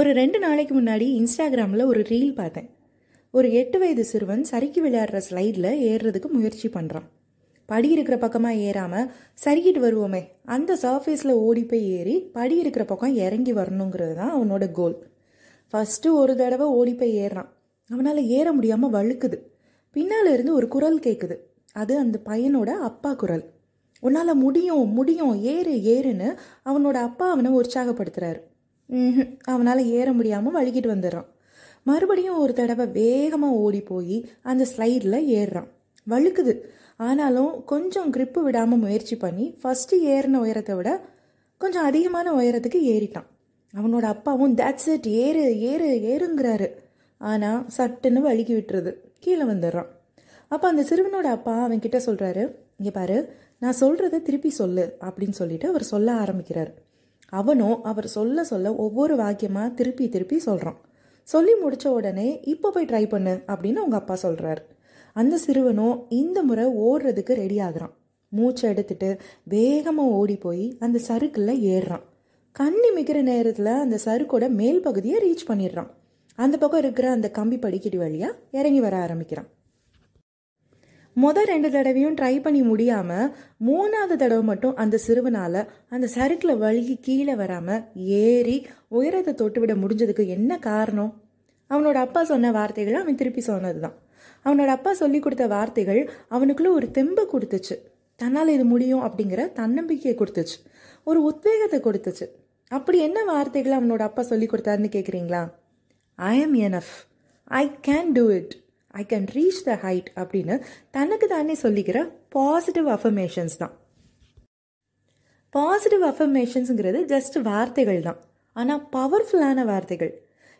ஒரு ரெண்டு நாளைக்கு முன்னாடி இன்ஸ்டாகிராமில் ஒரு ரீல் பார்த்தேன். ஒரு எட்டு வயது சிறுவன் சறுக்கி விளையாடுற ஸ்லைடில் ஏறுறதுக்கு முயற்சி பண்ணுறான் படி இருக்கிற பக்கமாக ஏறாமல் சறுக்கிட்டு வருவோமே அந்த சர்ஃபேஸில் ஓடி போய் ஏறி படி இருக்கிற பக்கம் இறங்கி வரணுங்கிறது தான் அவனோட கோல் ஃபஸ்ட்டு ஒரு தடவை ஓடி போய் ஏறுறான். அவனால் ஏற முடியாமல் வழுக்குது. பின்னால் இருந்து ஒரு குரல் கேட்குது அது அந்த பையனோட அப்பா குரல். உன்னால் முடியும் முடியும் ஏறு ஏறுன்னு அவனோட அப்பா அவனை உற்சாகப்படுத்துறாரு. அவனால் ஏற முடியாமல் வழுக்கிட்டு வந்துடுறான். மறுபடியும் ஒரு தடவை வேகமாக ஓடி போய் அந்த ஸ்லைடில் ஏறுறான். வழுக்குது. ஆனாலும் கொஞ்சம் கிரிப்பு விடாமல் முயற்சி பண்ணி ஃபஸ்ட்டு ஏறின உயரத்தை விட கொஞ்சம் அதிகமான உயரத்துக்கு ஏறிட்டான். அவனோட அப்பாவும் தட்ஸ் இட் ஏறு ஏறு ஏறுங்கிறாரு. ஆனால் சட்டுன்னு வழுக்கி விட்டுருது. கீழே வந்துடுறான். அப்போ அந்த சிறுவனோட அப்பா அவன் கிட்ட சொல்கிறாரு இங்கே பாரு நான் சொல்கிறத திருப்பி சொல்லு அப்படின்னு சொல்லிட்டு அவர் சொல்ல ஆரம்பிக்கிறார். அவனும் அவர் சொல்ல சொல்ல ஒவ்வொரு வாக்கியமாக திருப்பி திருப்பி சொல்கிறான் சொல்லி முடித்த உடனே இப்போ போய் ட்ரை பண்ணு அப்படின்னு அவங்க அப்பா சொல்கிறார் அந்த சிறுவனும் இந்த முறை ஓடுறதுக்கு ரெடி ஆகுறான். மூச்சை எடுத்துட்டு வேகமாக ஓடி போய் அந்த சறுக்கில் ஏறுறான். கண்ணி மிக்கிற நேரத்தில் அந்த சறுக்கோட மேல் பகுதியை ரீச் பண்ணிடுறான். அந்த பக்கம் இருக்கிற அந்த கம்பி படிக்கட்டு வழியாக இறங்கி வர ஆரம்பிக்கிறான். மொதல் ரெண்டு தடவையும் ட்ரை பண்ணி முடியாமல் மூணாவது தடவை மட்டும் அந்த சிறுவனால் அந்த சறுக்கில் வழுகி கீழே வராமல் ஏறி உயரத்தை தொட்டு விட முடிஞ்சதுக்கு என்ன காரணம்? அவனோட அப்பா சொன்ன வார்த்தைகள் அவன் திருப்பி சொன்னது தான் அவனோட அப்பா சொல்லி கொடுத்த வார்த்தைகள் அவனுக்குள்ள ஒரு தெம்பு கொடுத்துச்சு. தன்னால் இது முடியும் அப்படிங்கிற தன்னம்பிக்கையை கொடுத்துச்சு. ஒரு உத்வேகத்தை கொடுத்துச்சு. அப்படி என்ன வார்த்தைகள் அவனோட அப்பா சொல்லி கொடுத்தாருன்னு கேட்குறீங்களா I am enough I can do it I can reach the height அப்படின்னு தனக்கு தானே சொல்லிக்கிற பாசிட்டிவ் அஃபர்மேஷன்ஸ் தான். பாசிட்டிவ் அஃபர்மேஷன்ஸுங்கிறது ஜஸ்ட் வார்த்தைகள் தான். ஆனால் பவர்ஃபுல்லான வார்த்தைகள்.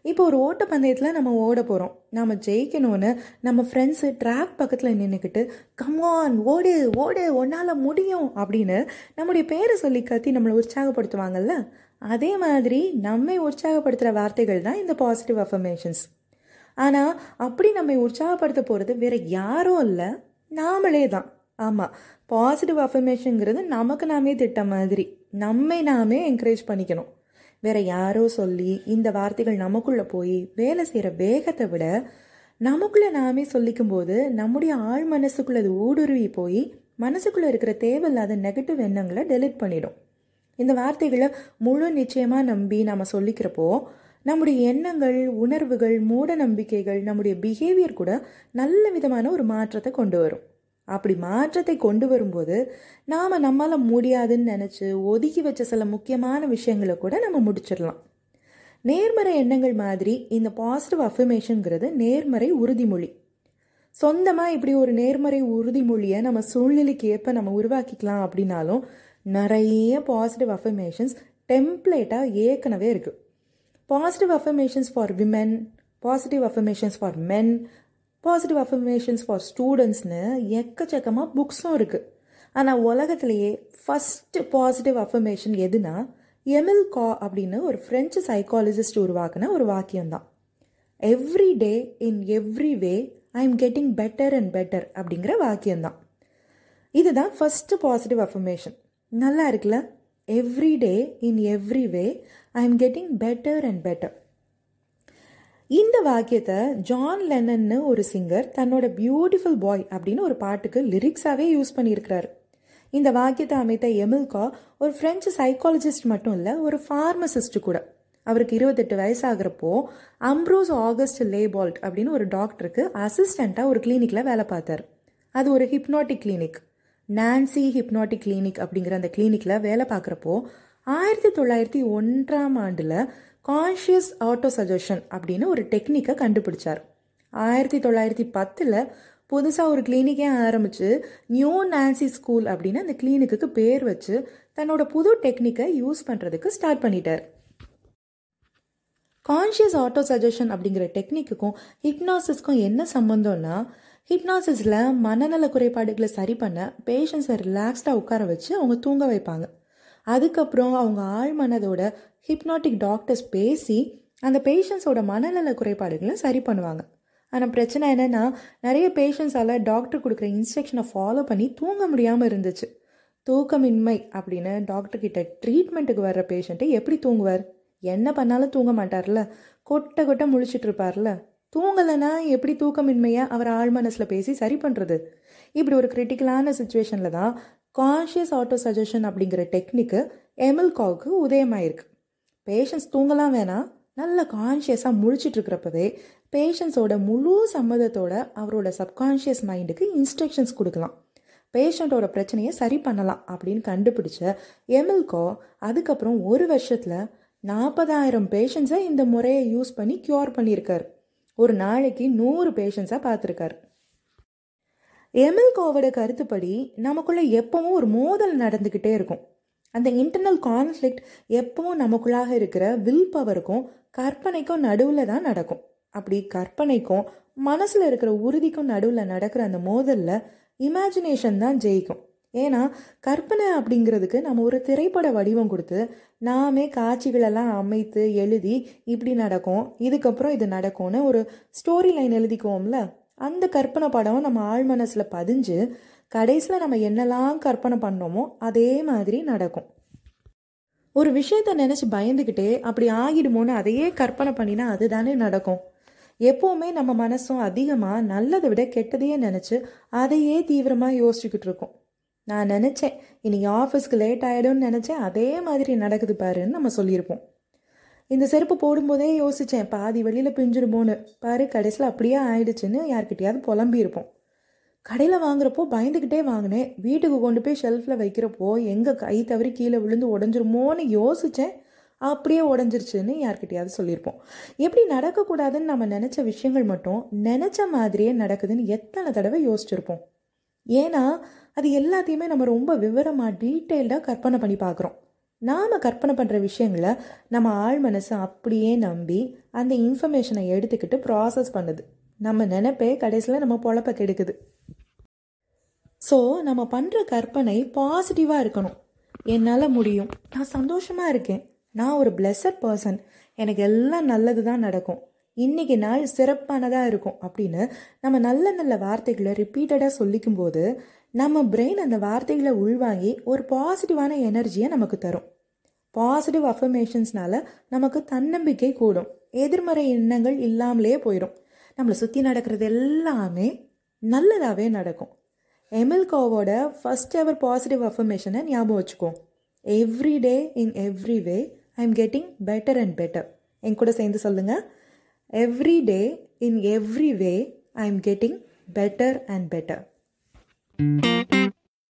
இப்போ ஒரு ஓட்டப்பந்தயத்தில் நம்ம ஓட போகிறோம் நம்ம ஜெயிக்கணும்னு நம்ம ஃப்ரெண்ட்ஸு ட்ராக் பக்கத்தில் நின்றுக்கிட்டு கம்மான் ஓடு ஓடு உன்னால் முடியும் அப்படின்னு நம்முடைய பேரை சொல்லி கத்தி நம்மளை உற்சாகப்படுத்துவாங்கல்ல? அதே மாதிரி நம்மை உற்சாகப்படுத்துகிற வார்த்தைகள் தான் இந்த பாசிட்டிவ் அஃபர்மேஷன்ஸ் ஆனால் அப்படி நம்மை உற்சாகப்படுத்த போகிறது வேற யாரும் இல்லை. நாமளே தான். ஆமாம் பாசிட்டிவ் அஃபர்மேஷனுங்கிறது நமக்கு நாமே திட்ட மாதிரி. நம்மை நாமே என்கரேஜ் பண்ணிக்கணும். வேற யாரோ சொல்லி இந்த வார்த்தைகள் நமக்குள்ளே போய் வேலை செய்கிற வேகத்தை விட நமக்குள்ளே நாமே சொல்லிக்கும் போது நம்முடைய ஆழ் மனசுக்குள்ளே அது ஊடுருவி போய் மனசுக்குள்ளே இருக்கிற தேவையில்லாத நெகட்டிவ் எண்ணங்களை டெலிட் பண்ணிடும். இந்த வார்த்தைகளை முழு நிச்சயமாக நம்பி நம்ம சொல்லிக்கிறப்போ நம்முடைய எண்ணங்கள் உணர்வுகள் மூட நம்பிக்கைகள் நம்முடைய பிஹேவியர் கூட நல்ல விதமான ஒரு மாற்றத்தை கொண்டு வரும். அப்படி மாற்றத்தை கொண்டு வரும்போது நாம் நம்மால் முடியாதுன்னு நினச்சி ஒதுக்கி வச்ச சில முக்கியமான விஷயங்களை கூட நம்ம முடிச்சிடலாம். நேர்மறை எண்ணங்கள் மாதிரி இந்த பாசிட்டிவ் அஃபர்மேஷனுங்கிறது நேர்மறை உறுதிமொழி. சொந்தமாக இப்படி ஒரு நேர்மறை உறுதிமொழியை நம்ம சூழ்நிலைக்கு ஏற்ப நம்ம உருவாக்கிக்கலாம் அப்படின்னாலும் நிறைய பாசிட்டிவ் அஃபர்மேஷன்ஸ் டெம்ப்ளேட்டாக ஏற்கனவே இருக்குது positive affirmations for women positive affirmations for men positive affirmations for ஸ்டூடெண்ட்ஸ்னு எக்கச்சக்கமாக புக்ஸும் இருக்குது ஆனால் உலகத்திலேயே ஃபஸ்ட்டு பாசிட்டிவ் அஃபர்மேஷன் எதுனா எமில் கா அப்படின்னு ஒரு ஃப்ரெஞ்சு சைக்காலஜிஸ்ட் உருவாக்குன ஒரு வாக்கியம்தான். Every day in every way I am getting better and better அப்படிங்கிற வாக்கியம்தான். இதுதான் ஃபஸ்ட்டு பாசிட்டிவ் அஃபர்மேஷன் நல்லா இருக்குல்ல? Every day in every way I am getting better and better இந்த வாக்கியத்தை ஜான் லெனன்னு ஒரு சிங்கர் தன்னோட பியூட்டிஃபுல் பாய் அப்படின்னு ஒரு பாட்டுக்கு லிரிக்ஸாகவே யூஸ் பண்ணியிருக்கிறாரு. இந்த வாக்கியத்தை அமைத்த எமில்கா ஒரு ஃப்ரெஞ்சு சைக்காலஜிஸ்ட் மட்டும் இல்லை ஒரு ஃபார்மசிஸ்ட் கூட. அவருக்கு இருபத்தெட்டு வயசாகிறப்போ அம்ப்ரோஸ் ஆகஸ்ட் லேபால்ட் அப்படின்னு ஒரு டாக்டருக்கு அசிஸ்டண்ட்டாக ஒரு கிளினிக்கில் வேலை பார்த்தார். அது ஒரு hypnotic clinic Nancy hypnotic clinic அப்படிங்கிற அந்த கிளினிக்கில் வேலை பார்க்குறப்போ ஆயிரத்தி தொள்ளாயிரத்தி ஒன்றாம் ஆண்டில் கான்ஷியஸ் ஆட்டோ சஜஷன் அப்படின்னு ஒரு டெக்னிக்கை கண்டுபிடிச்சார். ஆயிரத்தி தொள்ளாயிரத்தி பத்தில் புதுசாக ஒரு கிளினிக்கே ஆரம்பித்து நியூ நான்சி ஸ்கூல் அப்படின்னு அந்த கிளினிக்குக்கு பேர் வச்சு தன்னோட புது டெக்னிக்கை யூஸ் பண்ணுறதுக்கு ஸ்டார்ட் பண்ணிட்டார். கான்ஷியஸ் ஆட்டோ சஜஷன் அப்படிங்கிற டெக்னிக்குக்கும் ஹிப்னாசிஸ்க்கும் என்ன சம்மந்தம்னா ஹிப்னாசிஸில் மனநல குறைபாடுகளை சரி பண்ண பேஷண்ட்ஸை ரிலாக்ஸ்டாக உட்கார வச்சு அவங்க தூங்க வைப்பாங்க. அதுக்கப்புறம் அவங்க ஆழ் மனதோட ஹிப்னாட்டிக் டாக்டர்ஸ் பேசி அந்த பேஷண்ட்ஸோட மனநல குறைபாடுகளை சரி பண்ணுவாங்க. ஆனால் பிரச்சனை என்னென்னா நிறைய பேஷண்ட்ஸால் டாக்டர் கொடுக்குற இன்ஸ்ட்ரக்ஷனை ஃபாலோ பண்ணி தூங்க முடியாமல் இருந்துச்சு. தூக்கமின்மை அப்படின்னு டாக்டர்கிட்ட ட்ரீட்மெண்ட்டுக்கு வர்ற பேஷண்ட்டை எப்படி தூங்குவார்? என்ன பண்ணாலும் தூங்க மாட்டார்ல? கொட்டை கொட்டை முழிச்சிட்டு இருப்பார்ல? தூங்கலைன்னா எப்படி தூக்கமின்மையை அவர் ஆழ் மனசில் பேசி சரி பண்ணுறது இப்படி ஒரு கிரிட்டிக்கலான சுச்சுவேஷனில் தான் கான்ஷியஸ் ஆட்டோ சஜஷன் அப்படிங்கிற டெக்னிக்கு எமில்காவுக்கு உதயமாயிருக்கு. பேஷன்ஸ் தூங்கலாம் வேணாம் நல்ல கான்ஷியஸாக முழிச்சிட்டு இருக்கிறப்பவே பேஷண்ட்ஸோட முழு சம்மதத்தோட அவரோட சப்கான்ஷியஸ் மைண்டுக்கு இன்ஸ்ட்ரக்ஷன்ஸ் கொடுக்கலாம். பேஷண்ட்டோட பிரச்சனையை சரி பண்ணலாம் அப்படின்னு கண்டுபிடிச்ச எமில்கோ அதுக்கப்புறம் ஒரு வருஷத்தில் நாற்பதாயிரம் பேஷண்ட்ஸை இந்த முறையை யூஸ் பண்ணி க்யூர் பண்ணியிருக்காரு. ஒரு நாளைக்கு நூறு பேஷண்ட்ஸாக பார்த்துருக்காரு. எமில்கோவோட கருத்துப்படி நமக்குள்ள எப்பவும் ஒரு மோதல் நடந்துக்கிட்டே இருக்கும். அந்த இன்டர்னல் கான்ஃப்ளிக்ட் எப்பவும் நமக்குள்ளாக இருக்கிற வில் பவருக்கும் கற்பனைக்கும் நடுவில் தான் நடக்கும். அப்படி கற்பனைக்கும் மனசில் இருக்கிற உறுதிக்கும் நடுவில் நடக்கிற அந்த மோதலில் இமேஜினேஷன் தான் ஜெயிக்கும். ஏன்னா கற்பனை அப்படிங்கிறதுக்கு நம்ம ஒரு திரைப்பட வடிவம் கொடுத்து நாமே காட்சிகளெல்லாம் அமைத்து எழுதி இப்படி நடக்கும் இதுக்கப்புறம் இது நடக்கும்னு ஒரு ஸ்டோரி லைன் எழுதிக்குவோம்ல அந்த கற்பனை படம் நம்ம ஆழ் மனசில் பதிஞ்சு கடைசியில் நம்ம என்னெல்லாம் கற்பனை பண்ணோமோ அதே மாதிரி நடக்கும். ஒரு விஷயத்த நினச்சி பயந்துக்கிட்டே அப்படி ஆகிடுமோன்னு அதையே கற்பனை பண்ணினா அதுதானே நடக்கும். எப்போவுமே நம்ம மனசும் அதிகமாக நல்லதை விட கெட்டதையே நினச்சி அதையே தீவிரமாக யோசிச்சுக்கிட்டு இருக்கோம். நான் நினச்சேன். இன்றைக்கி ஆஃபீஸ்க்கு லேட் ஆகிடும்னு நினச்சேன். அதே மாதிரி நடக்குது பாருன்னு நம்ம சொல்லியிருப்போம். இந்த செருப்பு போடும்போதே யோசித்தேன் பாதி வெளியில் பிஞ்சிடுமோன்னு பாரு கடைசியில் அப்படியே ஆயிடுச்சுன்னு யார்கிட்டயாவது புலம்பியிருப்போம். கடையில் வாங்குறப்போ பயந்துக்கிட்டே வாங்கினேன். வீட்டுக்கு கொண்டு போய் ஷெல்ஃபில் வைக்கிறப்போ எங்கே கை தவறி கீழே விழுந்து உடஞ்சிருமோன்னு யோசித்தேன் அப்படியே உடஞ்சிருச்சுன்னு யார்கிட்டயாவது சொல்லியிருப்போம். எப்படி நடக்கக்கூடாதுன்னு நம்ம நினச்ச விஷயங்கள் மட்டும் நினச்ச மாதிரியே நடக்குதுன்னு எத்தனை தடவை யோசிச்சிருப்போம். ஏன்னா அது எல்லாத்தையுமே நம்ம ரொம்ப விவரமாக டீட்டெயில்டாக கற்பனை பண்ணி பார்க்குறோம். நாம் கற்பனை பண்ணுற விஷயங்களை நம்ம ஆழ் மனசை அப்படியே நம்பி அந்த இன்ஃபர்மேஷனை எடுத்துக்கிட்டு ப்ராசஸ் பண்ணுது. நம்ம நினைப்பே கடைசியில் நம்ம பொழப்ப கெடுக்குது. ஸோ நம்ம பண்ணுற கற்பனை பாசிட்டிவாக இருக்கணும். என்னால் முடியும். நான் சந்தோஷமாக இருக்கேன். நான் ஒரு பிளெஸட் பர்சன் எனக்கு எல்லாம் நல்லது தான் நடக்கும். இன்றைக்கி நாள் சிறப்பானதாக இருக்கும் அப்படின்னு நம்ம நல்ல நல்ல வார்த்தைகளை ரிப்பீட்டடாக சொல்லிக்கும் போது நம்ம பிரெயின் அந்த வார்த்தைகளை உள்வாங்கி ஒரு பாசிட்டிவான எனர்ஜியை நமக்கு தரும். பாசிட்டிவ் அஃபர்மேஷன்ஸ்னால நமக்கு தன்னம்பிக்கை கூடும். எதிர்மறை எண்ணங்கள் இல்லாமலே போயிடும் நம்மளை சுற்றி நடக்கிறது எல்லாமே நல்லதாகவே நடக்கும். எமில்கோவோட ஃபஸ்ட் எவர் பாசிட்டிவ் அஃபர்மேஷனை ஞாபகம் வச்சுக்கோ. Every day in every way I am getting better and better என் கூட சேர்ந்து சொல்லுங்கள் Every day, in every way, I am getting better and better.